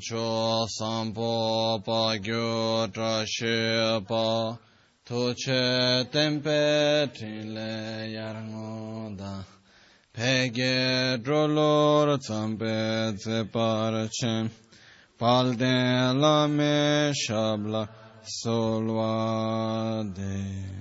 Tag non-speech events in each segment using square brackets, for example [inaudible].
cho sampo pa gyo tra she pa to che tempe trin le yar ngo da pe ge dro lor tsampe tse par chen pal de la me shabla solwa de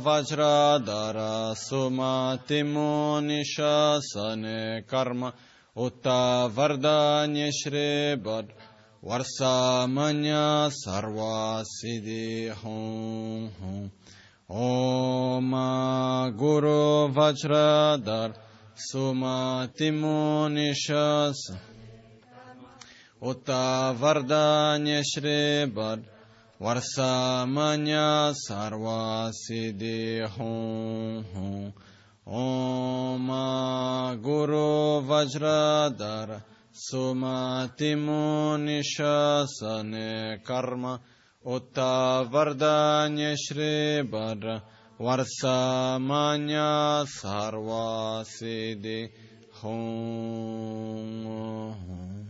Guru Vajradhara Sumati Munishasane Karma Utta Vardanya Shri Bad Varsamanya Sarva Siddhi Hum Hum. Om Guru Vajradhara Sumati Munishasane Utta Vardanya Shri Bad Varsamanya Sarva Siddhi Hum Hum Om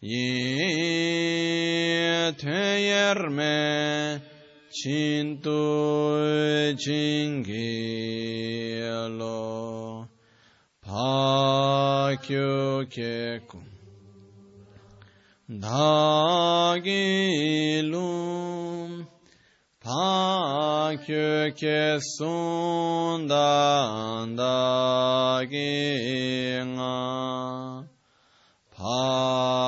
yetheyerme chintu chingelo pakyo keku dagilu pakyo kesundan dagina pakyo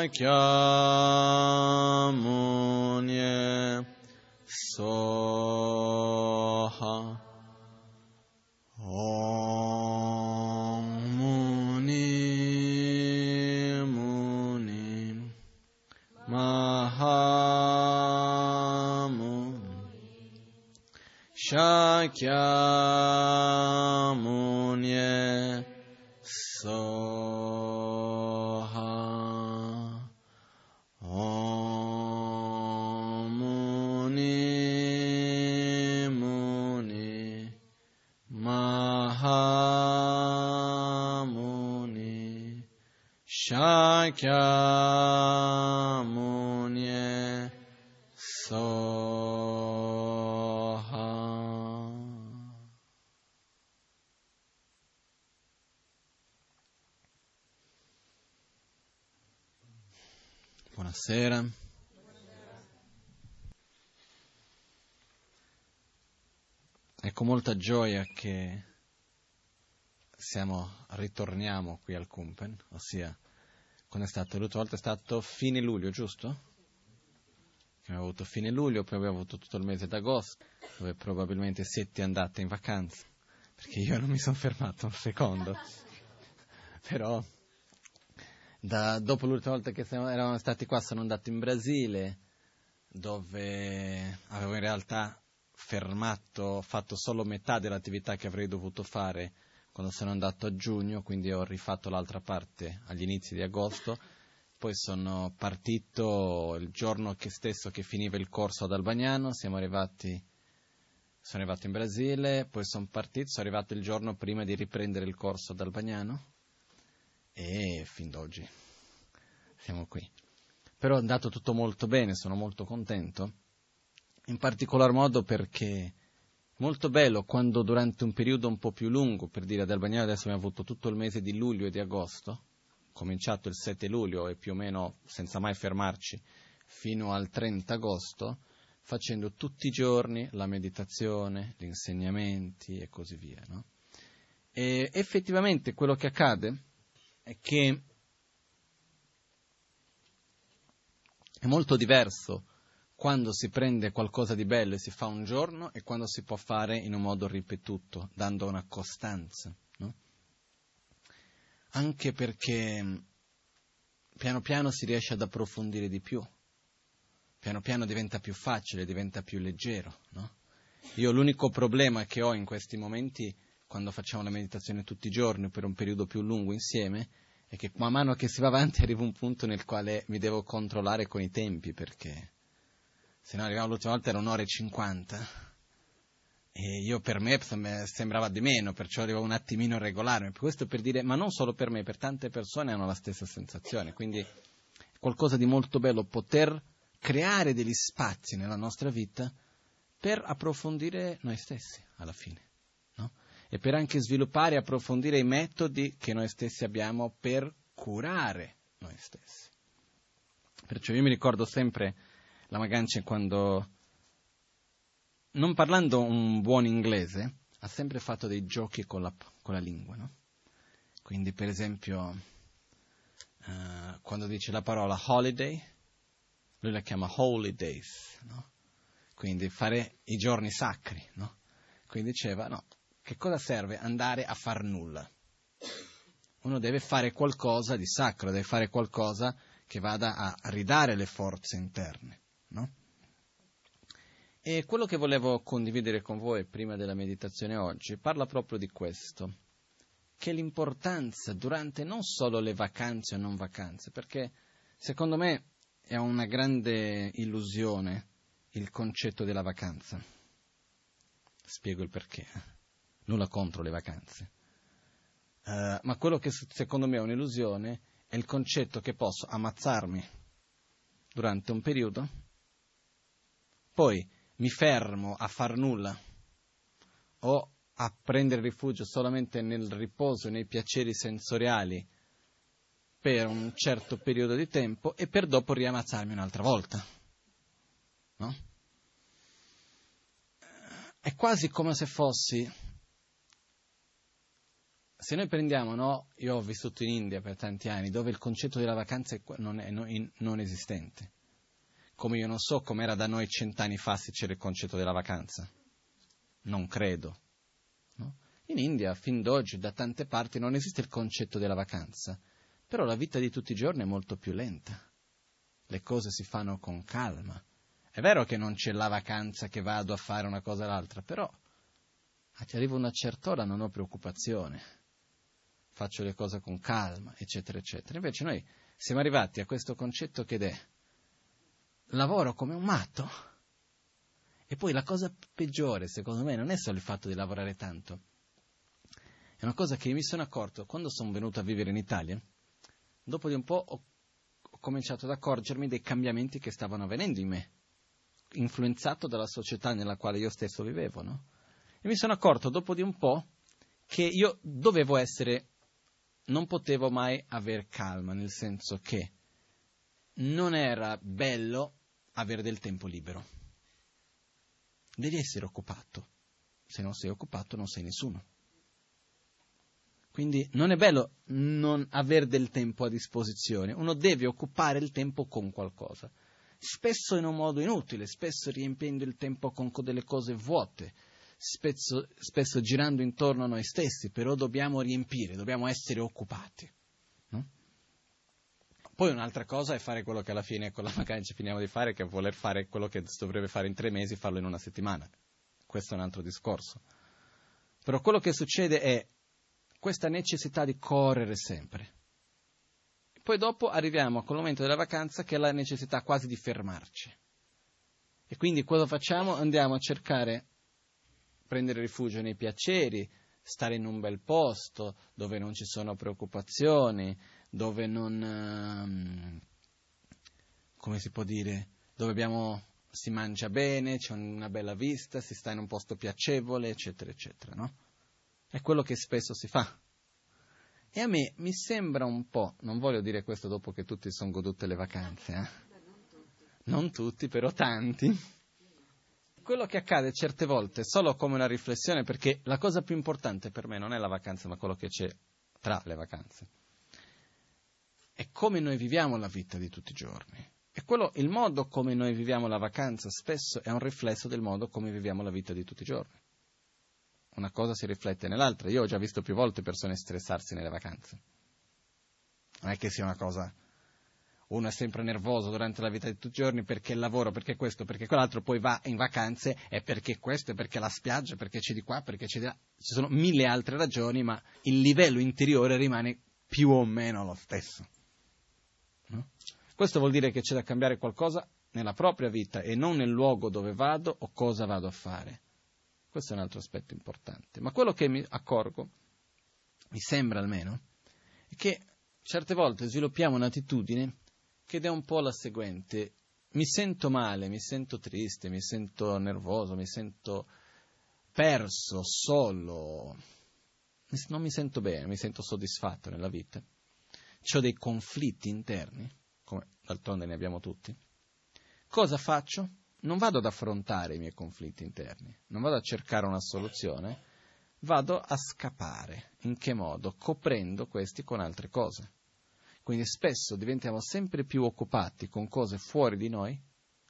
Shakyamuni Soha gioia che siamo, ritorniamo qui al Kumpen, ossia quando è stato l'ultima volta è stato fine luglio, giusto? Abbiamo avuto fine luglio, poi abbiamo avuto tutto il mese d'agosto, dove probabilmente siete andate in vacanza, perché io non mi sono fermato un secondo. [laughs] Però Da, dopo l'ultima volta che siamo, eravamo stati qua sono andato in Brasile, dove avevo in realtà fermato, fatto solo metà dell'attività che avrei dovuto fare quando sono andato a giugno, quindi ho rifatto l'altra parte agli inizi di agosto. Poi sono partito il giorno che stesso che finiva il corso ad Albagnano, siamo arrivati, sono arrivato in Brasile, poi sono partito, sono arrivato il giorno prima di riprendere il corso ad Albagnano e fin d'oggi siamo qui. Però è andato tutto molto bene, sono molto contento, in particolar modo perché molto bello quando durante un periodo un po' più lungo, per dire ad Albagnano adesso abbiamo avuto tutto il mese di luglio e di agosto, cominciato il 7 luglio e più o meno senza mai fermarci fino al 30 agosto, facendo tutti i giorni la meditazione, gli insegnamenti e così via. No? E effettivamente quello che accade è che è molto diverso quando si prende qualcosa di bello e si fa un giorno e quando si può fare in un modo ripetuto, dando una costanza. No? Anche perché piano piano si riesce ad approfondire di più, piano piano diventa più facile, diventa più leggero. No? Io l'unico problema che ho in questi momenti quando facciamo la meditazione tutti i giorni per un periodo più lungo insieme, è che man mano che si va avanti [laughs] arriva un punto nel quale mi devo controllare con i tempi, perché se no arrivavo l'ultima volta era un'ora e cinquanta, e io per me sembrava di meno, perciò arrivavo un attimino a regolarmi. Questo per dire, ma non solo per me, per tante persone hanno la stessa sensazione, quindi è qualcosa di molto bello poter creare degli spazi nella nostra vita per approfondire noi stessi alla fine e per anche sviluppare e approfondire i metodi che noi stessi abbiamo per curare noi stessi. Perciò io mi ricordo sempre la Magancia quando, non parlando un buon inglese, ha sempre fatto dei giochi con la, con la lingua, no? Quindi, per esempio, uh, quando dice la parola holiday, lui la chiama holy days, no? Quindi fare i giorni sacri, no? Quindi diceva, no, che cosa serve andare a far nulla? Uno deve fare qualcosa di sacro, deve fare qualcosa che vada a ridare le forze interne, no? E quello che volevo condividere con voi prima della meditazione oggi parla proprio di questo, che l'importanza durante non solo le vacanze o non vacanze, perché secondo me è una grande illusione il concetto della vacanza. Spiego il perché nulla contro le vacanze. Uh, ma quello che secondo me è un'illusione è il concetto che posso ammazzarmi durante un periodo, poi mi fermo a far nulla o a prendere rifugio solamente nel riposo nei piaceri sensoriali per un certo periodo di tempo e per dopo riammazzarmi un'altra volta. No? È quasi come se fossi se noi prendiamo, no, io ho vissuto in India per tanti anni, dove il concetto della vacanza non è non esistente. Come io non so com'era da noi cent'anni fa se c'era il concetto della vacanza. Non credo. No? In India, fin d'oggi, da tante parti, non esiste il concetto della vacanza. Però la vita di tutti i giorni è molto più lenta. Le cose si fanno con calma. È vero che non c'è la vacanza che vado a fare una cosa o l'altra, però ti arriva una certa ora non ho preoccupazione faccio le cose con calma, eccetera, eccetera. Invece noi siamo arrivati a questo concetto che è lavoro come un matto. E poi la cosa peggiore, secondo me, non è solo il fatto di lavorare tanto. È una cosa che mi sono accorto quando sono venuto a vivere in Italia. Dopo di un po' ho, ho cominciato ad accorgermi dei cambiamenti che stavano avvenendo in me, influenzato dalla società nella quale io stesso vivevo, no? E mi sono accorto dopo di un po' che io dovevo essere non potevo mai aver calma, nel senso che non era bello avere del tempo libero. Devi essere occupato. Se non sei occupato non sei nessuno. Quindi non è bello non avere del tempo a disposizione, uno deve occupare il tempo con qualcosa. Spesso in un modo inutile, spesso riempiendo il tempo con delle cose vuote, spesso, spesso girando intorno a noi stessi, però dobbiamo riempire, dobbiamo essere occupati. Poi un'altra cosa è fare quello che alla fine con la vacanza finiamo di fare, che è voler fare quello che si dovrebbe fare in tre mesi, farlo in una settimana. Questo è un altro discorso. Però quello che succede è questa necessità di correre sempre. Poi dopo arriviamo a quel momento della vacanza che è la necessità quasi di fermarci. E quindi cosa facciamo? Andiamo a cercare, prendere rifugio nei piaceri, stare in un bel posto dove non ci sono preoccupazioni, dove non, um, come si può dire, dove abbiamo, si mangia bene, c'è una bella vista, si sta in un posto piacevole, eccetera, eccetera, no? È quello che spesso si fa. E a me mi sembra un po', non voglio dire questo dopo che tutti sono godute le vacanze, eh? non tutti, però tanti. Quello che accade certe volte, solo come una riflessione, perché la cosa più importante per me non è la vacanza, ma quello che c'è tra le vacanze, è come noi viviamo la vita di tutti i giorni. E quello, il modo come noi viviamo la vacanza spesso è un riflesso del modo come viviamo la vita di tutti i giorni. Una cosa si riflette nell'altra. Io ho già visto più volte persone stressarsi nelle vacanze. Non è che sia una cosa uno è sempre nervoso durante la vita di tutti i giorni perché il lavoro, perché questo, perché quell'altro, poi va in vacanze e perché questo, e perché la spiaggia, perché c'è di qua, perché c'è di là. Ci sono mille altre ragioni, ma il livello interiore rimane più o meno lo stesso. Questo vuol dire che c'è da cambiare qualcosa nella propria vita e non nel luogo dove vado o cosa vado a fare. Questo è un altro aspetto importante. Ma quello che mi accorgo, mi sembra almeno, è che certe volte sviluppiamo un'attitudine che è un po' la seguente. Mi sento male, mi sento triste, mi sento nervoso, mi sento perso, solo. Non mi sento bene, mi sento soddisfatto nella vita. Ho dei conflitti interni, come d'altronde ne abbiamo tutti. Cosa faccio? Non vado ad affrontare i miei conflitti interni, non vado a cercare una soluzione, vado a scappare. In che modo? Coprendo questi con altre cose. Quindi spesso diventiamo sempre più occupati con cose fuori di noi,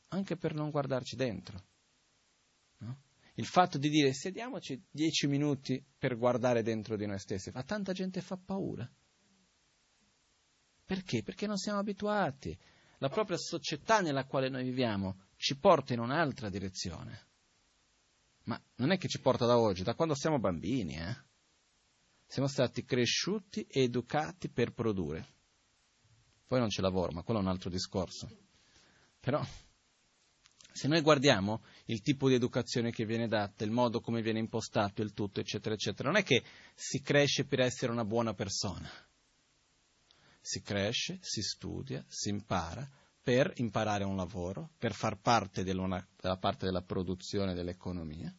anche per non guardarci dentro. No? Il fatto di dire sediamoci dieci minuti per guardare dentro di noi stessi, a tanta gente fa paura. Perché? Perché non siamo abituati. La propria società nella quale noi viviamo ci porta in un'altra direzione. Ma non è che ci porta da oggi, da quando siamo bambini, eh? Siamo stati cresciuti e educati per produrre. Poi non c'è lavoro, ma quello è un altro discorso. Però, se noi guardiamo il tipo di educazione che viene data, il modo come viene impostato il tutto, eccetera, eccetera, non è che si cresce per essere una buona persona. Si cresce, si studia, si impara per imparare un lavoro, per far parte della, parte della produzione dell'economia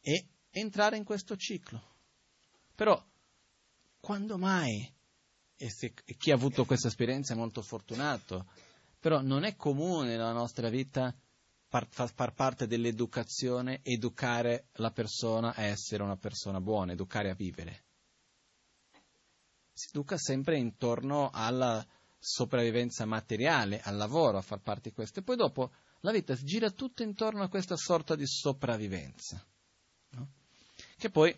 e entrare in questo ciclo. Però, quando mai e, se, e chi ha avuto questa esperienza è molto fortunato, però non è comune nella nostra vita far, far parte dell'educazione, educare la persona a essere una persona buona, educare a vivere. Si educa sempre intorno alla sopravvivenza materiale, al lavoro, a far parte di questo. E poi dopo la vita gira tutto intorno a questa sorta di sopravvivenza. No? Che poi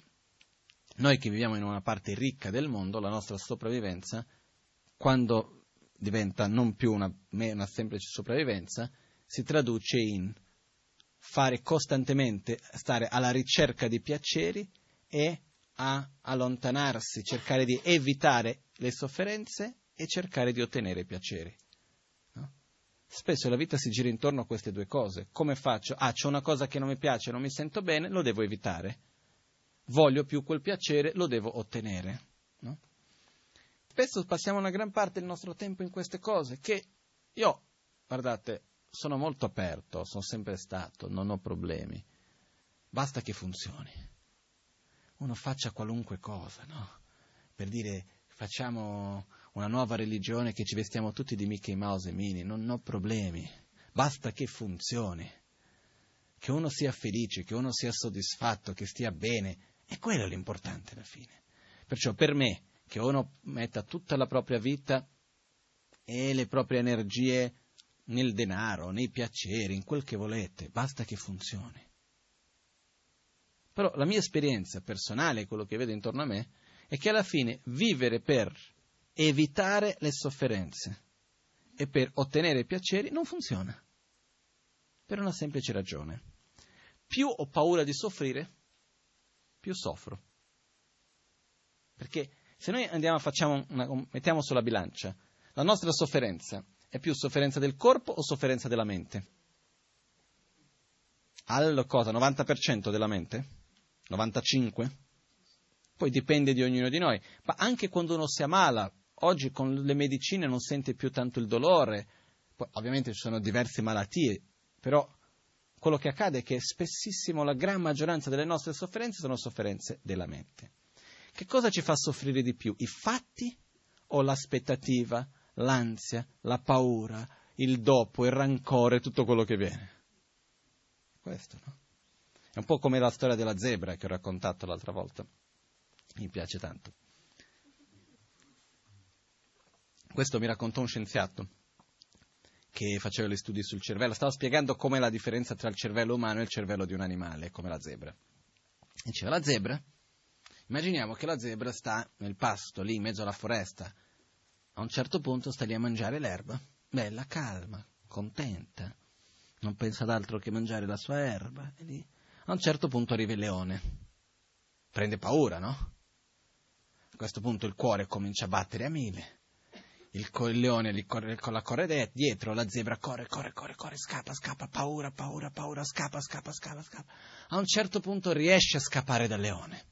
noi che viviamo in una parte ricca del mondo, la nostra sopravvivenza, quando diventa non più una, una semplice sopravvivenza, si traduce in fare costantemente, stare alla ricerca di piaceri e a allontanarsi, cercare di evitare le sofferenze e cercare di ottenere piaceri. Spesso la vita si gira intorno a queste due cose. Come faccio? Ah, c'è una cosa che non mi piace, non mi sento bene, lo devo evitare voglio più quel piacere, lo devo ottenere. No? Spesso passiamo una gran parte del nostro tempo in queste cose che io, guardate, sono molto aperto, sono sempre stato, non ho problemi. Basta che funzioni. Uno faccia qualunque cosa, no? Per dire, facciamo una nuova religione che ci vestiamo tutti di Mickey Mouse e Mini, non ho problemi. Basta che funzioni. Che uno sia felice, che uno sia soddisfatto, che stia bene, e quello è l'importante alla fine. Perciò per me, che uno metta tutta la propria vita e le proprie energie nel denaro, nei piaceri, in quel che volete, basta che funzioni. Però la mia esperienza personale, quello che vedo intorno a me, è che alla fine vivere per evitare le sofferenze e per ottenere piaceri non funziona. Per una semplice ragione. Più ho paura di soffrire, più soffro. Perché se noi andiamo, facciamo una, mettiamo sulla bilancia, la nostra sofferenza è più sofferenza del corpo o sofferenza della mente? Al cosa? 90% della mente? 95%? Poi dipende di ognuno di noi. Ma anche quando uno si ammala, oggi con le medicine non sente più tanto il dolore. Poi, ovviamente ci sono diverse malattie, però quello che accade è che spessissimo la gran maggioranza delle nostre sofferenze sono sofferenze della mente. Che cosa ci fa soffrire di più? I fatti o l'aspettativa, l'ansia, la paura, il dopo, il rancore, tutto quello che viene? Questo, no? È un po' come la storia della zebra che ho raccontato l'altra volta. Mi piace tanto. Questo mi raccontò un scienziato che faceva gli studi sul cervello, stava spiegando com'è la differenza tra il cervello umano e il cervello di un animale, come la zebra. Diceva la zebra, immaginiamo che la zebra sta nel pasto, lì in mezzo alla foresta, a un certo punto sta lì a mangiare l'erba, bella, calma, contenta, non pensa ad altro che mangiare la sua erba, e lì a un certo punto arriva il leone, prende paura, no? A questo punto il cuore comincia a battere a mille. Il, co- il leone gli corre, la corre dietro, la zebra corre, corre, corre, corre, scappa, scappa, paura, paura, paura, scappa, scappa, scappa, scappa. A un certo punto riesce a scappare dal leone.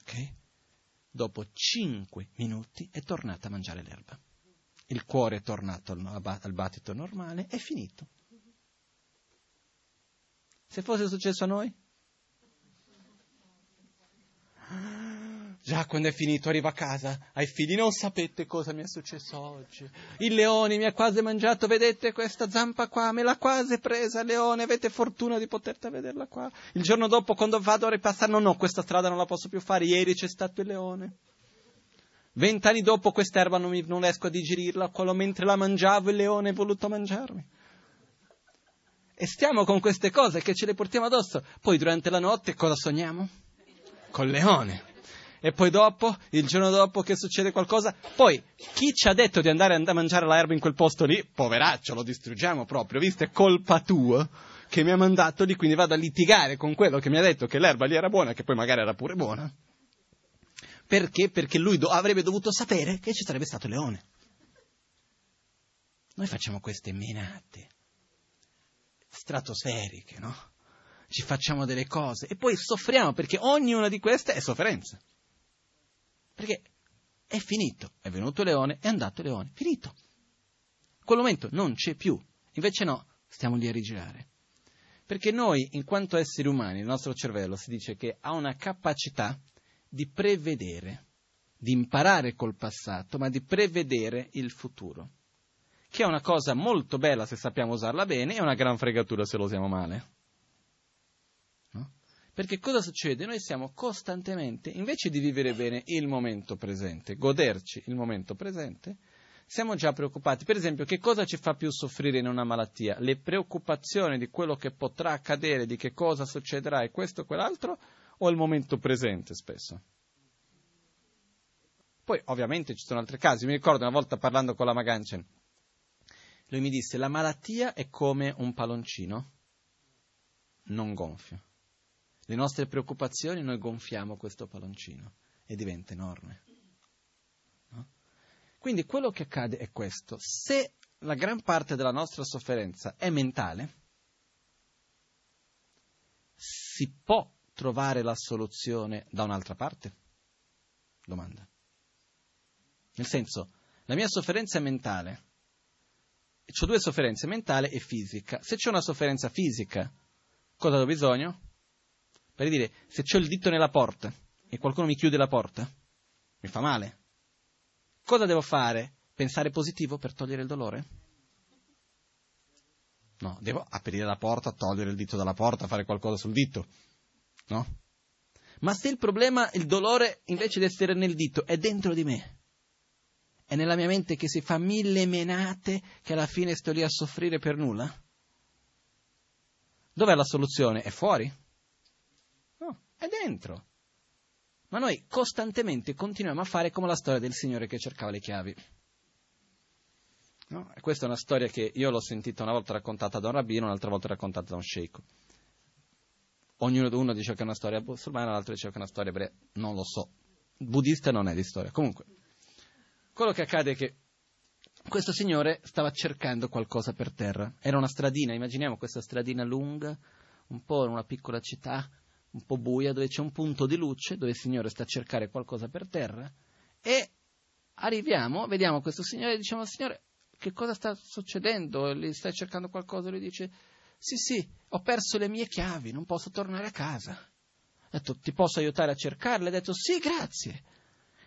Ok? Dopo cinque minuti è tornata a mangiare l'erba. Il cuore è tornato al, al battito normale, è finito. Se fosse successo a noi? Già quando è finito arriva a casa ai figli, non sapete cosa mi è successo oggi. Il leone mi ha quasi mangiato, vedete questa zampa qua, me l'ha quasi presa leone, avete fortuna di poterla vederla qua. Il giorno dopo quando vado a ripassare, no no, questa strada non la posso più fare, ieri c'è stato il leone. Vent'anni dopo quest'erba non, mi, non riesco a digerirla, quello mentre la mangiavo il leone è voluto mangiarmi. E stiamo con queste cose che ce le portiamo addosso. Poi durante la notte cosa sogniamo? Col leone e poi dopo, il giorno dopo che succede qualcosa, poi chi ci ha detto di andare a mangiare l'erba in quel posto lì, poveraccio, lo distruggiamo proprio, visto è colpa tua che mi ha mandato lì, quindi vado a litigare con quello che mi ha detto che l'erba lì era buona, che poi magari era pure buona. Perché? Perché lui do- avrebbe dovuto sapere che ci sarebbe stato leone. Noi facciamo queste menate stratosferiche, no? Ci facciamo delle cose e poi soffriamo perché ognuna di queste è sofferenza. Perché è finito, è venuto Leone, è andato Leone, finito. Quel momento non c'è più, invece no, stiamo lì a rigirare. Perché noi, in quanto esseri umani, il nostro cervello si dice che ha una capacità di prevedere, di imparare col passato, ma di prevedere il futuro. Che è una cosa molto bella se sappiamo usarla bene e una gran fregatura se lo usiamo male. Perché cosa succede? Noi siamo costantemente, invece di vivere bene il momento presente, goderci il momento presente, siamo già preoccupati. Per esempio, che cosa ci fa più soffrire in una malattia? Le preoccupazioni di quello che potrà accadere, di che cosa succederà e questo o quell'altro, o il momento presente spesso? Poi, ovviamente, ci sono altri casi. Mi ricordo una volta parlando con la Maganchen, lui mi disse, la malattia è come un palloncino, non gonfio le nostre preoccupazioni, noi gonfiamo questo palloncino e diventa enorme. No? Quindi quello che accade è questo. Se la gran parte della nostra sofferenza è mentale, si può trovare la soluzione da un'altra parte? Domanda. Nel senso, la mia sofferenza è mentale. Ho due sofferenze, mentale e fisica. Se c'è una sofferenza fisica, cosa ho bisogno? Per dire, se ho il dito nella porta e qualcuno mi chiude la porta, mi fa male. Cosa devo fare? Pensare positivo per togliere il dolore? No, devo aprire la porta, togliere il dito dalla porta, fare qualcosa sul dito. No? Ma se il problema, il dolore, invece di essere nel dito, è dentro di me, è nella mia mente che si fa mille menate che alla fine sto lì a soffrire per nulla? Dov'è la soluzione? È fuori? È dentro. Ma noi costantemente continuiamo a fare come la storia del Signore che cercava le chiavi. No? Questa è una storia che io l'ho sentita una volta raccontata da un rabbino, un'altra volta raccontata da un sceicco. Ognuno uno dice che è una storia musulmana, l'altro dice che è una storia ebrea. Non lo so. Buddista non è di storia. Comunque, quello che accade è che questo signore stava cercando qualcosa per terra. Era una stradina, immaginiamo questa stradina lunga, un po' in una piccola città, un po' buia, dove c'è un punto di luce, dove il signore sta a cercare qualcosa per terra, e arriviamo, vediamo questo signore e diciamo, signore, che cosa sta succedendo? Stai cercando qualcosa? Lui dice, sì, sì, ho perso le mie chiavi, non posso tornare a casa. Ha detto, ti posso aiutare a cercarle? Ha detto, sì, grazie.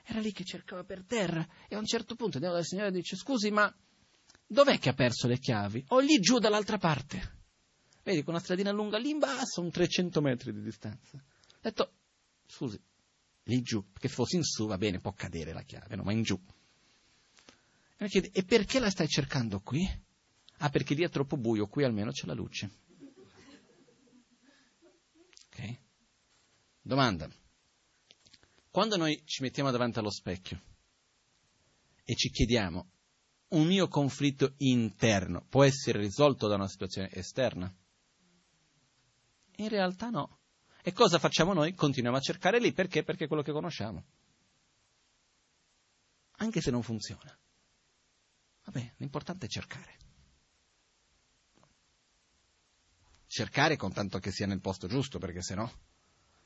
Era lì che cercava per terra e a un certo punto andiamo dal Signore e dice, scusi, ma dov'è che ha perso le chiavi? O lì giù dall'altra parte. Vedi, con una stradina lunga lì in basso, un 300 metri di distanza. Ha detto, scusi, lì giù, perché se fossi in su va bene, può cadere la chiave, no, ma in giù. E mi chiede, e perché la stai cercando qui? Ah, perché lì è troppo buio, qui almeno c'è la luce. Ok? Domanda. Quando noi ci mettiamo davanti allo specchio e ci chiediamo, un mio conflitto interno può essere risolto da una situazione esterna? In realtà no. E cosa facciamo noi? Continuiamo a cercare lì perché? Perché è quello che conosciamo. Anche se non funziona. Vabbè, l'importante è cercare. Cercare con tanto che sia nel posto giusto, perché se no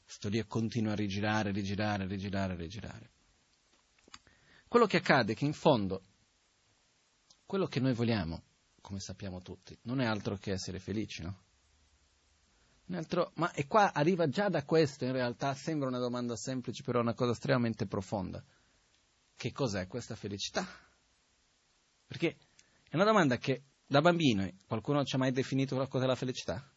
sto lì e continuo a rigirare, rigirare, rigirare, rigirare. Quello che accade è che in fondo quello che noi vogliamo, come sappiamo tutti, non è altro che essere felici, no? Altro, ma e qua arriva già da questo, in realtà sembra una domanda semplice, però è una cosa estremamente profonda. Che cos'è questa felicità? Perché è una domanda che da bambino qualcuno ci ha mai definito la cosa della felicità?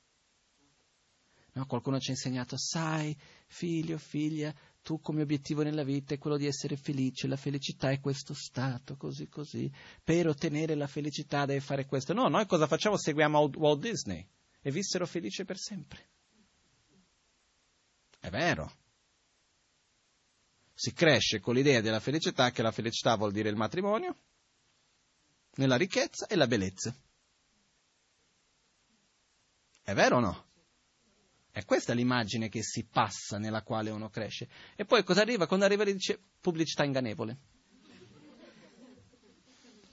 No, qualcuno ci ha insegnato, sai, figlio, figlia, tu come obiettivo nella vita è quello di essere felice, la felicità è questo stato, così così. Per ottenere la felicità devi fare questo. No, noi cosa facciamo? Seguiamo Walt Disney e vissero felici per sempre. È vero. Si cresce con l'idea della felicità, che la felicità vuol dire il matrimonio, nella ricchezza e la bellezza. È vero o no? È questa l'immagine che si passa nella quale uno cresce. E poi cosa arriva? Quando arriva dice pubblicità ingannevole.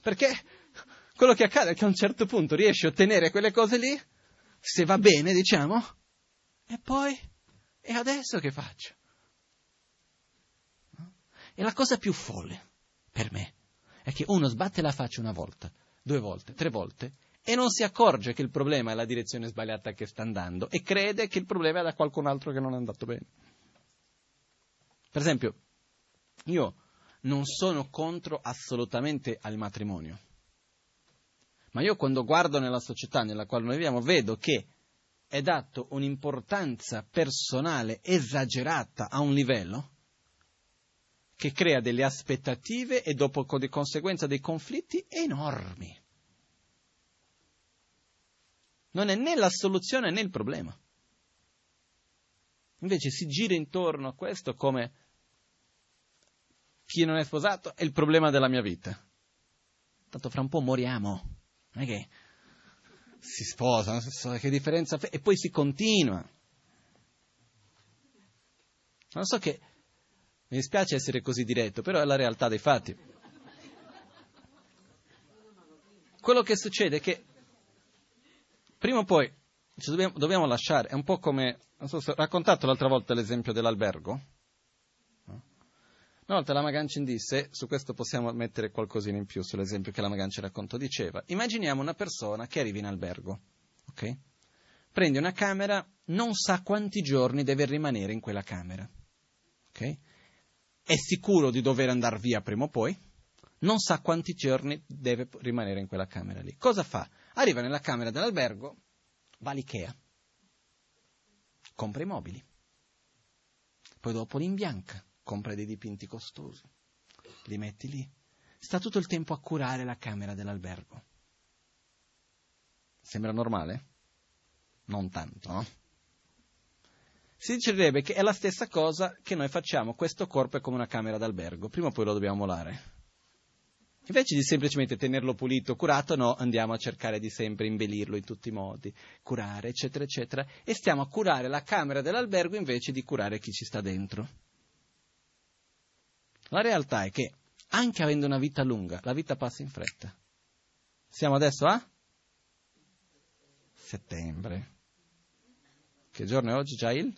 Perché quello che accade è che a un certo punto riesci a ottenere quelle cose lì se va bene, diciamo, e poi, e adesso che faccio? E la cosa più folle per me è che uno sbatte la faccia una volta, due volte, tre volte e non si accorge che il problema è la direzione sbagliata che sta andando e crede che il problema è da qualcun altro che non è andato bene. Per esempio, io non sono contro assolutamente al matrimonio ma io quando guardo nella società nella quale noi viviamo vedo che è dato un'importanza personale esagerata a un livello che crea delle aspettative e dopo di conseguenza dei conflitti enormi. Non è né la soluzione né il problema. Invece si gira intorno a questo come chi non è sposato è il problema della mia vita. Tanto fra un po' moriamo. Non è che si sposa, che differenza fa? E poi si continua. Non so che mi dispiace essere così diretto, però è la realtà dei fatti. Quello che succede è che prima o poi ci dobbiamo, dobbiamo lasciare, è un po' come, non so se ho raccontato l'altra volta l'esempio dell'albergo, una volta la Magancin disse, su questo possiamo mettere qualcosina in più sull'esempio che la Magancin raccontò, diceva, immaginiamo una persona che arriva in albergo, ok? Prende una camera, non sa quanti giorni deve rimanere in quella camera, ok? È sicuro di dover andare via prima o poi, non sa quanti giorni deve rimanere in quella camera lì. Cosa fa? Arriva nella camera dell'albergo, va all'Ikea, compra i mobili, poi dopo li imbianca, compra dei dipinti costosi, li metti lì. Sta tutto il tempo a curare la camera dell'albergo. Sembra normale? Non tanto, no? si direbbe che è la stessa cosa che noi facciamo, questo corpo è come una camera d'albergo, prima o poi lo dobbiamo molare. Invece di semplicemente tenerlo pulito, curato, no, andiamo a cercare di sempre imbellirlo in tutti i modi, curare, eccetera, eccetera, e stiamo a curare la camera dell'albergo invece di curare chi ci sta dentro. La realtà è che, anche avendo una vita lunga, la vita passa in fretta. Siamo adesso a? Settembre. Che giorno è oggi? Già il?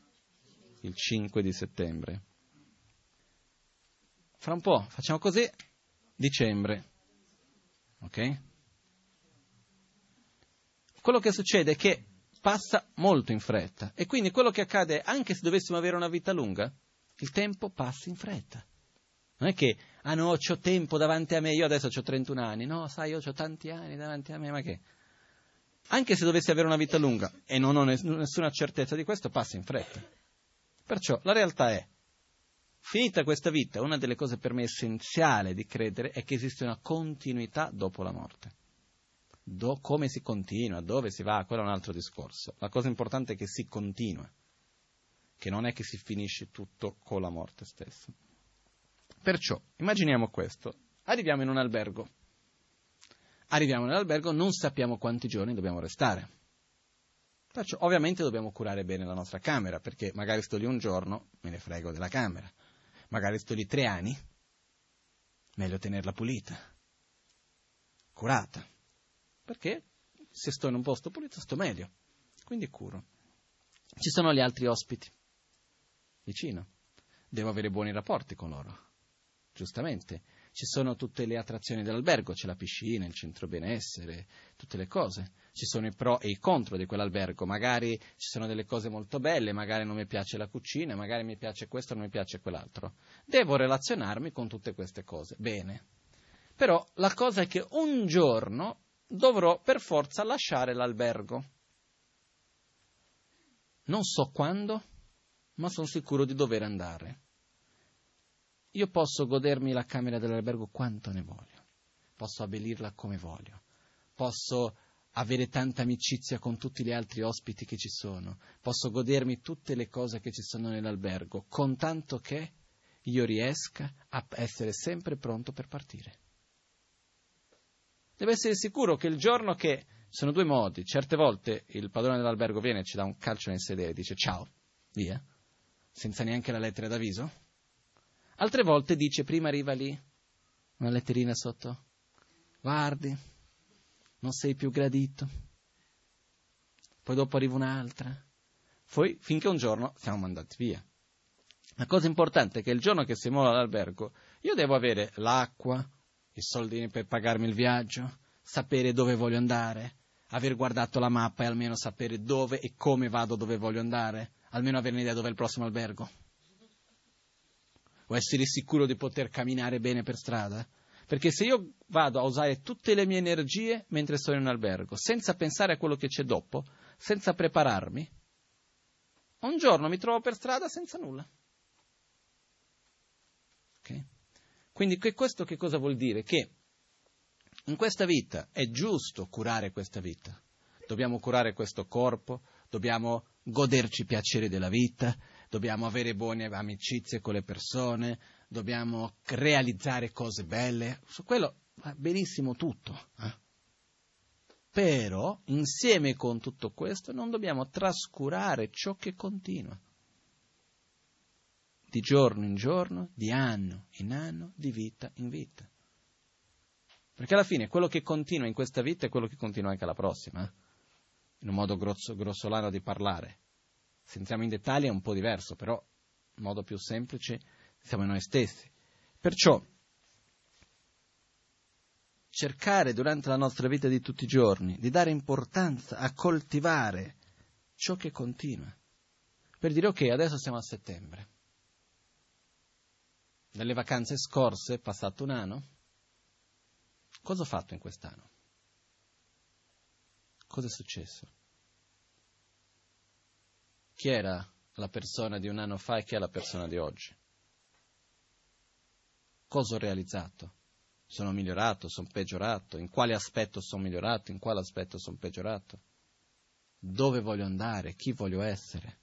Il 5 di settembre. Fra un po', facciamo così, dicembre. Ok? Quello che succede è che passa molto in fretta e quindi quello che accade anche se dovessimo avere una vita lunga, il tempo passa in fretta. Non è che, ah no, ho tempo davanti a me, io adesso ho 31 anni, no, sai, io ho tanti anni davanti a me, ma che? Anche se dovessi avere una vita lunga e non ho nessuna certezza di questo, passa in fretta. Perciò la realtà è, finita questa vita, una delle cose per me essenziali di credere è che esiste una continuità dopo la morte. Do, come si continua, dove si va, quello è un altro discorso. La cosa importante è che si continua, che non è che si finisce tutto con la morte stessa. Perciò, immaginiamo questo, arriviamo in un albergo. Arriviamo nell'albergo, non sappiamo quanti giorni dobbiamo restare. Perciò, ovviamente dobbiamo curare bene la nostra camera, perché magari sto lì un giorno, me ne frego della camera. Magari sto lì tre anni, meglio tenerla pulita, curata. Perché se sto in un posto pulito sto meglio. Quindi curo. Ci sono gli altri ospiti vicino. Devo avere buoni rapporti con loro giustamente. Ci sono tutte le attrazioni dell'albergo, c'è la piscina, il centro benessere, tutte le cose. Ci sono i pro e i contro di quell'albergo. Magari ci sono delle cose molto belle, magari non mi piace la cucina, magari mi piace questo, non mi piace quell'altro. Devo relazionarmi con tutte queste cose. Bene. Però la cosa è che un giorno dovrò per forza lasciare l'albergo. Non so quando, ma sono sicuro di dover andare. Io posso godermi la camera dell'albergo quanto ne voglio, posso abbellirla come voglio, posso avere tanta amicizia con tutti gli altri ospiti che ci sono, posso godermi tutte le cose che ci sono nell'albergo, con tanto che io riesca a essere sempre pronto per partire. Deve essere sicuro che il giorno che sono due modi, certe volte il padrone dell'albergo viene e ci dà un calcio nel sedere e dice ciao, via, senza neanche la lettera d'avviso, Altre volte dice, prima arriva lì, una letterina sotto, guardi, non sei più gradito. Poi dopo arriva un'altra. Poi, finché un giorno siamo mandati via. La cosa importante è che il giorno che si mola l'albergo, io devo avere l'acqua, i soldini per pagarmi il viaggio, sapere dove voglio andare, aver guardato la mappa e almeno sapere dove e come vado dove voglio andare, almeno avere un'idea dove è il prossimo albergo o essere sicuro di poter camminare bene per strada? Perché se io vado a usare tutte le mie energie mentre sono in albergo, senza pensare a quello che c'è dopo, senza prepararmi, un giorno mi trovo per strada senza nulla. Okay? Quindi che questo che cosa vuol dire? Che in questa vita è giusto curare questa vita. Dobbiamo curare questo corpo, dobbiamo goderci i piaceri della vita, dobbiamo avere buone amicizie con le persone, dobbiamo realizzare cose belle, su quello va benissimo tutto. Eh? Però, insieme con tutto questo, non dobbiamo trascurare ciò che continua. Di giorno in giorno, di anno in anno, di vita in vita. Perché alla fine quello che continua in questa vita è quello che continua anche alla prossima. Eh? In un modo grosso, grossolano di parlare. Se entriamo in dettagli è un po' diverso, però in modo più semplice siamo noi stessi. Perciò cercare durante la nostra vita di tutti i giorni di dare importanza a coltivare ciò che continua. Per dire ok, adesso siamo a settembre. Nelle vacanze scorse, è passato un anno, cosa ho fatto in quest'anno? Cosa è successo? Chi era la persona di un anno fa e chi è la persona di oggi. Cosa ho realizzato? Sono migliorato, sono peggiorato? In quale aspetto sono migliorato? In quale aspetto sono peggiorato? Dove voglio andare? Chi voglio essere?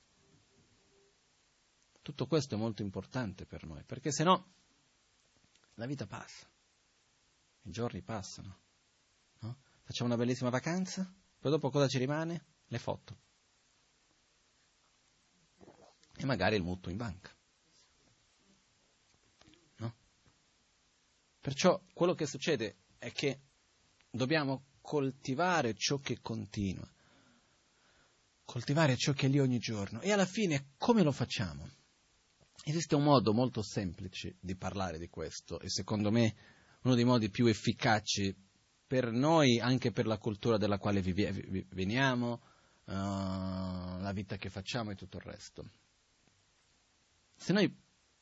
Tutto questo è molto importante per noi, perché se no la vita passa, i giorni passano. No? Facciamo una bellissima vacanza, poi dopo cosa ci rimane? Le foto. E magari il mutuo in banca. No? Perciò quello che succede è che dobbiamo coltivare ciò che continua, coltivare ciò che è lì ogni giorno. E alla fine come lo facciamo? Esiste un modo molto semplice di parlare di questo e secondo me uno dei modi più efficaci per noi, anche per la cultura della quale veniamo, uh, la vita che facciamo e tutto il resto. Se noi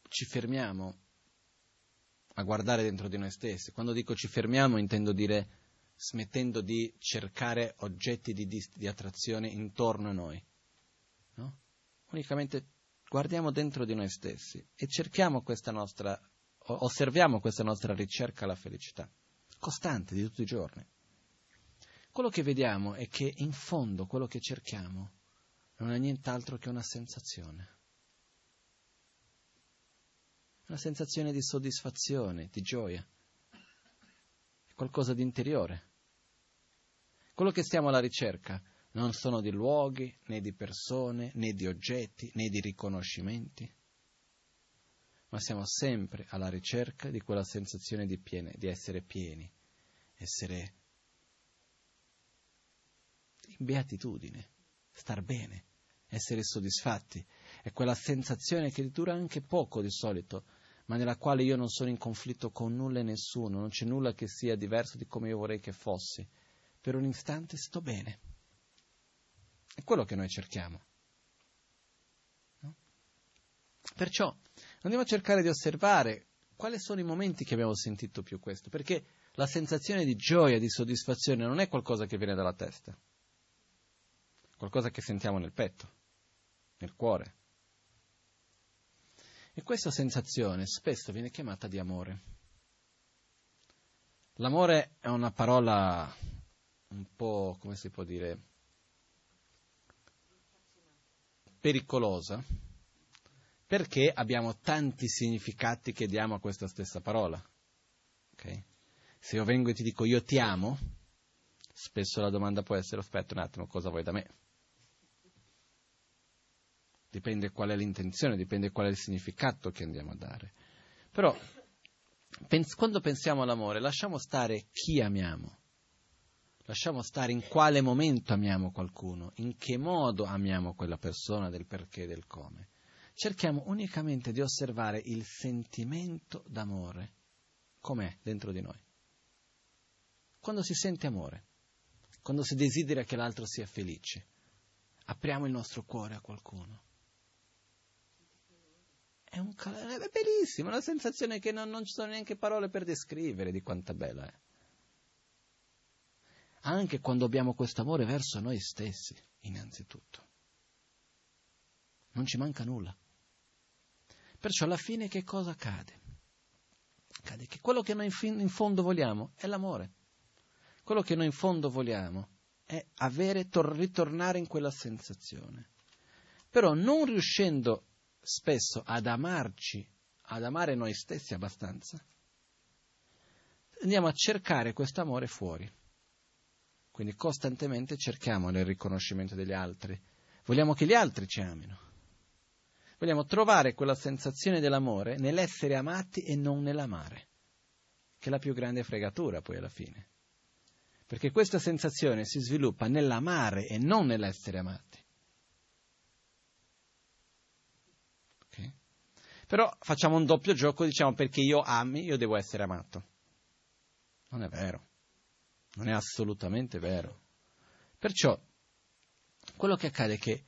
ci fermiamo a guardare dentro di noi stessi, quando dico ci fermiamo intendo dire smettendo di cercare oggetti di, di, di attrazione intorno a noi, no? unicamente guardiamo dentro di noi stessi e cerchiamo questa nostra, osserviamo questa nostra ricerca alla felicità, costante di tutti i giorni. Quello che vediamo è che in fondo quello che cerchiamo non è nient'altro che una sensazione. Una sensazione di soddisfazione, di gioia. Qualcosa di interiore. Quello che stiamo alla ricerca non sono di luoghi, né di persone, né di oggetti, né di riconoscimenti, ma siamo sempre alla ricerca di quella sensazione di, piene, di essere pieni, essere in beatitudine, star bene, essere soddisfatti. È quella sensazione che dura anche poco di solito, ma nella quale io non sono in conflitto con nulla e nessuno, non c'è nulla che sia diverso di come io vorrei che fossi. Per un istante sto bene. È quello che noi cerchiamo. No? Perciò andiamo a cercare di osservare quali sono i momenti che abbiamo sentito più questo, perché la sensazione di gioia, di soddisfazione non è qualcosa che viene dalla testa, qualcosa che sentiamo nel petto, nel cuore. E questa sensazione spesso viene chiamata di amore. L'amore è una parola un po', come si può dire, pericolosa perché abbiamo tanti significati che diamo a questa stessa parola. Okay? Se io vengo e ti dico io ti amo, spesso la domanda può essere aspetta un attimo, cosa vuoi da me? Dipende qual è l'intenzione, dipende qual è il significato che andiamo a dare. Però pens- quando pensiamo all'amore lasciamo stare chi amiamo lasciamo stare in quale momento amiamo qualcuno, in che modo amiamo quella persona, del perché e del come. Cerchiamo unicamente di osservare il sentimento d'amore, com'è dentro di noi. Quando si sente amore, quando si desidera che l'altro sia felice, apriamo il nostro cuore a qualcuno. È, un, è bellissimo, una sensazione che non, non ci sono neanche parole per descrivere di quanta bella è anche quando abbiamo questo amore verso noi stessi, innanzitutto. Non ci manca nulla. Perciò alla fine che cosa accade? Accade che quello che noi in fondo vogliamo è l'amore. Quello che noi in fondo vogliamo è avere, tor- ritornare in quella sensazione. Però non riuscendo spesso ad amarci, ad amare noi stessi abbastanza, andiamo a cercare questo amore fuori. Quindi costantemente cerchiamo il riconoscimento degli altri. Vogliamo che gli altri ci amino. Vogliamo trovare quella sensazione dell'amore nell'essere amati e non nell'amare, che è la più grande fregatura poi alla fine. Perché questa sensazione si sviluppa nell'amare e non nell'essere amati. Però facciamo un doppio gioco, diciamo perché io ami, io devo essere amato. Non è vero. Non è assolutamente vero. Perciò, quello che accade è che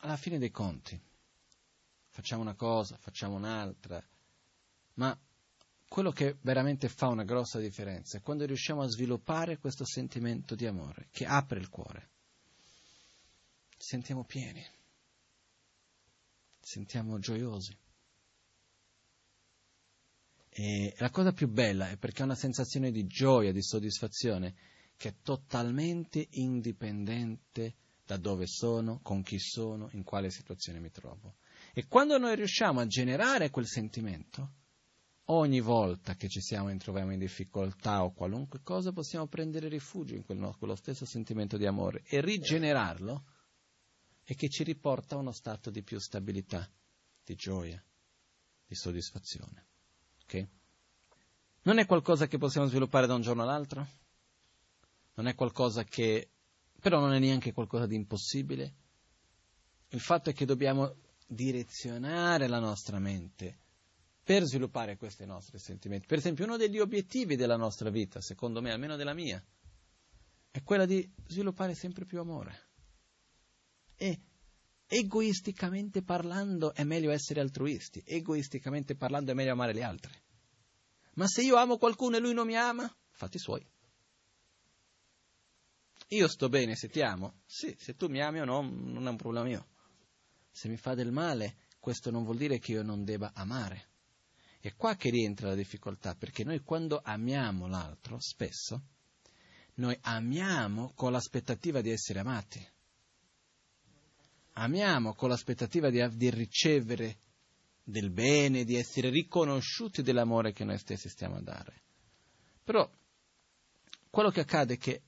alla fine dei conti facciamo una cosa, facciamo un'altra, ma quello che veramente fa una grossa differenza è quando riusciamo a sviluppare questo sentimento di amore che apre il cuore. Ci sentiamo pieni, sentiamo gioiosi. E la cosa più bella è perché è una sensazione di gioia, di soddisfazione, che è totalmente indipendente da dove sono, con chi sono, in quale situazione mi trovo. E quando noi riusciamo a generare quel sentimento, ogni volta che ci siamo e troviamo in difficoltà o qualunque cosa, possiamo prendere rifugio in quel, quello stesso sentimento di amore e rigenerarlo e che ci riporta a uno stato di più stabilità, di gioia, di soddisfazione. Okay? Non è qualcosa che possiamo sviluppare da un giorno all'altro? Non è qualcosa che... però non è neanche qualcosa di impossibile. Il fatto è che dobbiamo direzionare la nostra mente per sviluppare questi nostri sentimenti. Per esempio, uno degli obiettivi della nostra vita, secondo me, almeno della mia, è quella di sviluppare sempre più amore. E egoisticamente parlando è meglio essere altruisti, egoisticamente parlando è meglio amare gli altri. Ma se io amo qualcuno e lui non mi ama, fatti suoi. Io sto bene se ti amo? Sì, se tu mi ami o no, non è un problema mio. Se mi fa del male, questo non vuol dire che io non debba amare. È qua che rientra la difficoltà, perché noi quando amiamo l'altro, spesso, noi amiamo con l'aspettativa di essere amati. Amiamo con l'aspettativa di, di ricevere del bene, di essere riconosciuti dell'amore che noi stessi stiamo a dare. Però quello che accade è che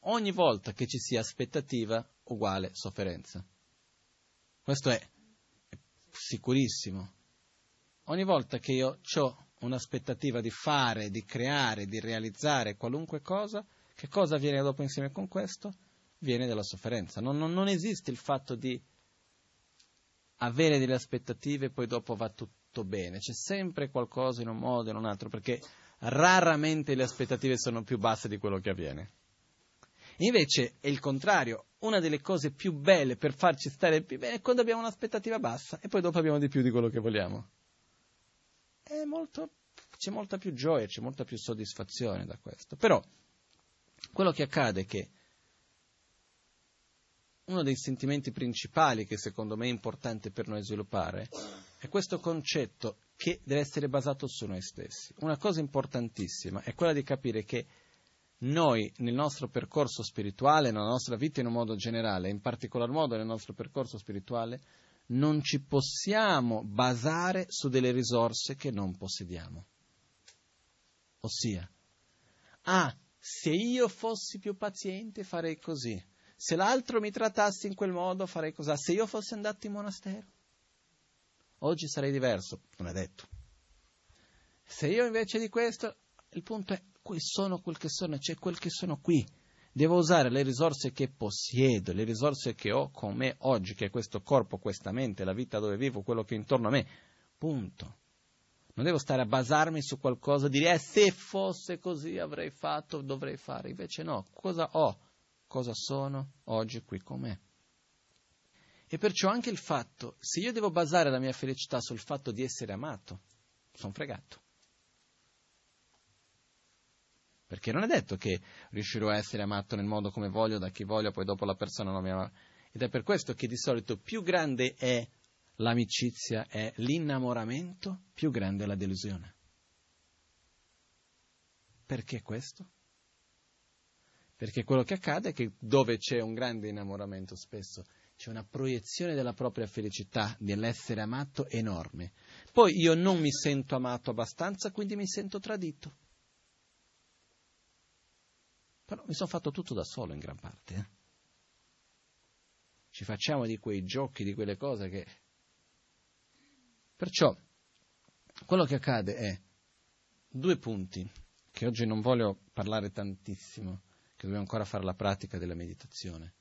ogni volta che ci sia aspettativa, uguale sofferenza. Questo è, è sicurissimo. Ogni volta che io ho un'aspettativa di fare, di creare, di realizzare qualunque cosa, che cosa viene dopo insieme con questo? Viene dalla sofferenza. Non, non, non esiste il fatto di avere delle aspettative e poi dopo va tutto bene. C'è sempre qualcosa in un modo o in un altro, perché raramente le aspettative sono più basse di quello che avviene. Invece è il contrario, una delle cose più belle per farci stare più bene è quando abbiamo un'aspettativa bassa e poi dopo abbiamo di più di quello che vogliamo. Molto, c'è molta più gioia, c'è molta più soddisfazione da questo. Però quello che accade è che uno dei sentimenti principali che secondo me è importante per noi sviluppare è questo concetto che deve essere basato su noi stessi. Una cosa importantissima è quella di capire che noi nel nostro percorso spirituale, nella nostra vita in un modo generale, in particolar modo nel nostro percorso spirituale, non ci possiamo basare su delle risorse che non possediamo. Ossia, ah, se io fossi più paziente farei così, se l'altro mi trattasse in quel modo farei così, se io fossi andato in monastero, oggi sarei diverso, non è detto. Se io invece di questo, il punto è sono quel che sono, c'è quel che sono qui. Devo usare le risorse che possiedo, le risorse che ho con me oggi, che è questo corpo, questa mente, la vita dove vivo, quello che è intorno a me. Punto. Non devo stare a basarmi su qualcosa, dire eh, se fosse così avrei fatto, dovrei fare. Invece no, cosa ho, cosa sono oggi qui con me. E perciò anche il fatto, se io devo basare la mia felicità sul fatto di essere amato, sono fregato. Perché non è detto che riuscirò a essere amato nel modo come voglio, da chi voglio, poi dopo la persona non mi ama. Ed è per questo che di solito più grande è l'amicizia, è l'innamoramento, più grande è la delusione. Perché questo? Perché quello che accade è che dove c'è un grande innamoramento spesso c'è una proiezione della propria felicità, dell'essere amato enorme. Poi io non mi sento amato abbastanza, quindi mi sento tradito. Però mi sono fatto tutto da solo in gran parte. Eh? Ci facciamo di quei giochi, di quelle cose che... Perciò, quello che accade è due punti, che oggi non voglio parlare tantissimo, che dobbiamo ancora fare la pratica della meditazione,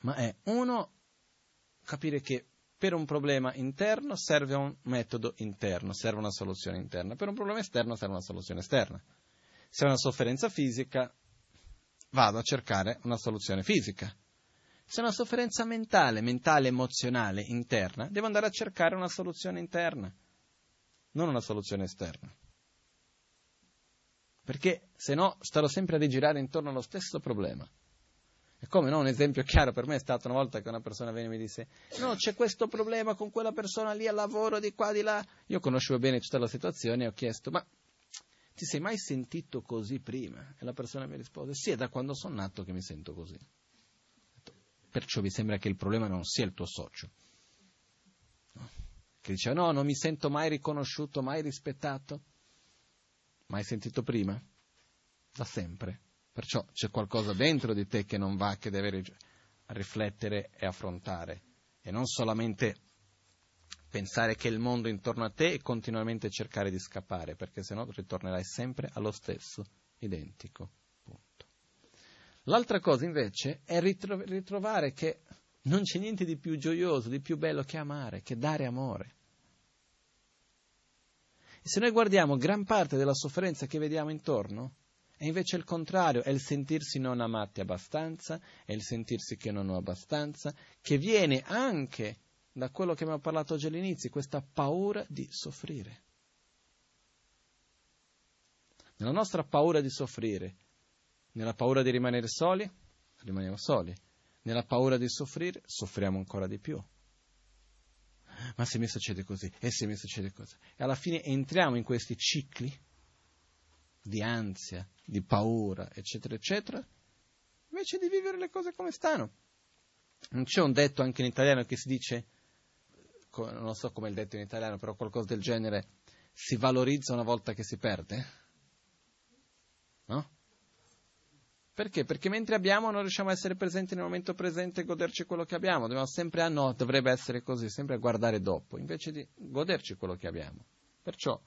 ma è uno, capire che per un problema interno serve un metodo interno, serve una soluzione interna, per un problema esterno serve una soluzione esterna. Se è una sofferenza fisica, vado a cercare una soluzione fisica. Se è una sofferenza mentale, mentale, emozionale, interna, devo andare a cercare una soluzione interna, non una soluzione esterna. Perché se no starò sempre a rigirare intorno allo stesso problema. E come no, un esempio chiaro per me è stato una volta che una persona venne e mi disse: No, c'è questo problema con quella persona lì al lavoro, di qua, di là. Io conoscevo bene tutta la situazione e ho chiesto: Ma ti sei mai sentito così prima? E la persona mi rispose, sì, è da quando sono nato che mi sento così. Perciò vi sembra che il problema non sia il tuo socio. Che diceva no, non mi sento mai riconosciuto, mai rispettato. Mai sentito prima? Da sempre. Perciò c'è qualcosa dentro di te che non va, che deve riflettere e affrontare. E non solamente pensare che il mondo intorno a te e continuamente cercare di scappare, perché sennò ritornerai sempre allo stesso, identico punto. L'altra cosa invece è ritro- ritrovare che non c'è niente di più gioioso, di più bello che amare, che dare amore. Se noi guardiamo gran parte della sofferenza che vediamo intorno, è invece il contrario, è il sentirsi non amati abbastanza, è il sentirsi che non ho abbastanza, che viene anche da quello che abbiamo parlato oggi all'inizio, questa paura di soffrire. Nella nostra paura di soffrire, nella paura di rimanere soli, rimaniamo soli. Nella paura di soffrire, soffriamo ancora di più. Ma se mi succede così, e se mi succede così. E alla fine entriamo in questi cicli di ansia, di paura, eccetera, eccetera, invece di vivere le cose come stanno. Non c'è un detto anche in italiano che si dice non so come è il detto in italiano, però qualcosa del genere, si valorizza una volta che si perde? No? Perché? Perché mentre abbiamo non riusciamo a essere presenti nel momento presente e goderci quello che abbiamo. Dobbiamo sempre, ah no, dovrebbe essere così, sempre a guardare dopo, invece di goderci quello che abbiamo. Perciò,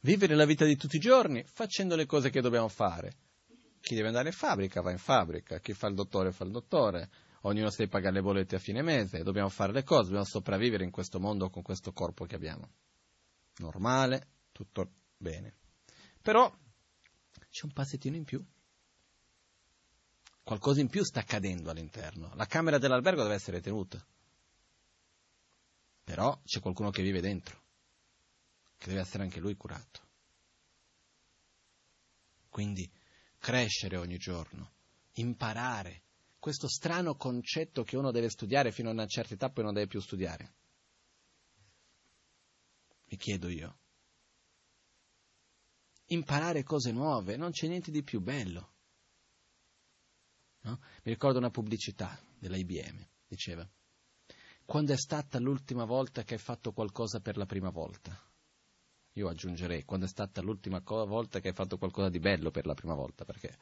vivere la vita di tutti i giorni facendo le cose che dobbiamo fare. Chi deve andare in fabbrica va in fabbrica, chi fa il dottore fa il dottore, ognuno si deve pagare le bollette a fine mese, dobbiamo fare le cose, dobbiamo sopravvivere in questo mondo con questo corpo che abbiamo. Normale, tutto bene. Però c'è un passettino in più. Qualcosa in più sta accadendo all'interno. La camera dell'albergo deve essere tenuta. Però c'è qualcuno che vive dentro, che deve essere anche lui curato. Quindi crescere ogni giorno, imparare, questo strano concetto che uno deve studiare fino a una certa età, poi non deve più studiare. Mi chiedo io. Imparare cose nuove, non c'è niente di più bello. No? Mi ricordo una pubblicità dell'IBM, diceva, quando è stata l'ultima volta che hai fatto qualcosa per la prima volta? Io aggiungerei, quando è stata l'ultima volta che hai fatto qualcosa di bello per la prima volta, perché...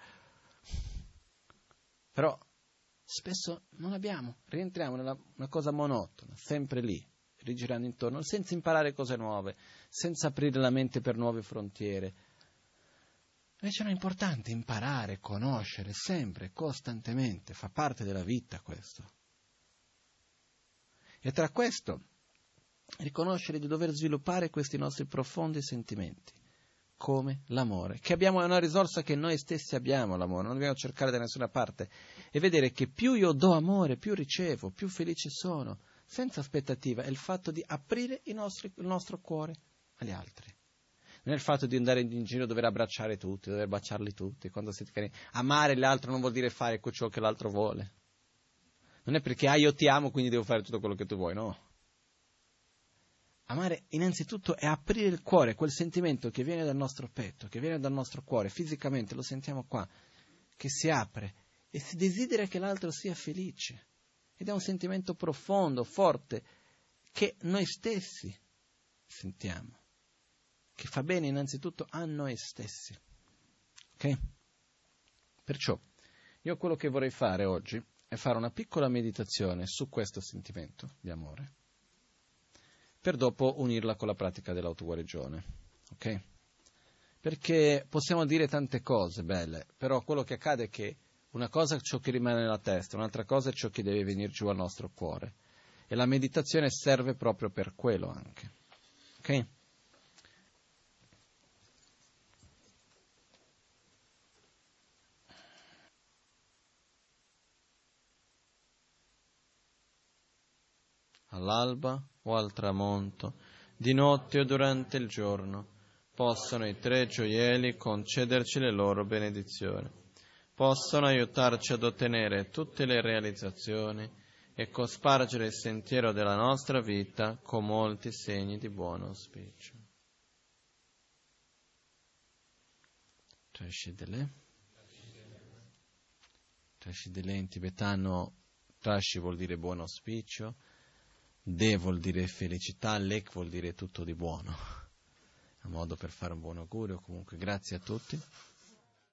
Però spesso non abbiamo, rientriamo nella una cosa monotona, sempre lì, rigirando intorno, senza imparare cose nuove, senza aprire la mente per nuove frontiere. Invece non è importante imparare, conoscere, sempre, costantemente, fa parte della vita questo. E tra questo, riconoscere di dover sviluppare questi nostri profondi sentimenti come l'amore, che abbiamo una risorsa che noi stessi abbiamo, l'amore, non dobbiamo cercare da nessuna parte, e vedere che più io do amore, più ricevo, più felice sono, senza aspettativa, è il fatto di aprire nostri, il nostro cuore agli altri. Non è il fatto di andare in giro, dover abbracciare tutti, dover baciarli tutti, quando siete carini. Amare l'altro non vuol dire fare ciò che l'altro vuole. Non è perché, ah, io ti amo, quindi devo fare tutto quello che tu vuoi, no. Amare innanzitutto è aprire il cuore, quel sentimento che viene dal nostro petto, che viene dal nostro cuore, fisicamente, lo sentiamo qua, che si apre e si desidera che l'altro sia felice. Ed è un sentimento profondo, forte, che noi stessi sentiamo, che fa bene innanzitutto a noi stessi. Ok? Perciò, io quello che vorrei fare oggi è fare una piccola meditazione su questo sentimento di amore per dopo unirla con la pratica dell'autoguarigione. Ok? Perché possiamo dire tante cose belle, però quello che accade è che una cosa è ciò che rimane nella testa, un'altra cosa è ciò che deve venire giù al nostro cuore. E la meditazione serve proprio per quello anche. Ok? All'alba o al tramonto, di notte o durante il giorno, possono i tre gioielli concederci le loro benedizioni, possono aiutarci ad ottenere tutte le realizzazioni e cospargere il sentiero della nostra vita con molti segni di buon auspicio. Trascidele. Trascidele in tibetano, trashi vuol dire buon auspicio, De vuol dire felicità, lec vuol dire tutto di buono. [laughs] A modo per fare un buon augurio, comunque grazie a tutti.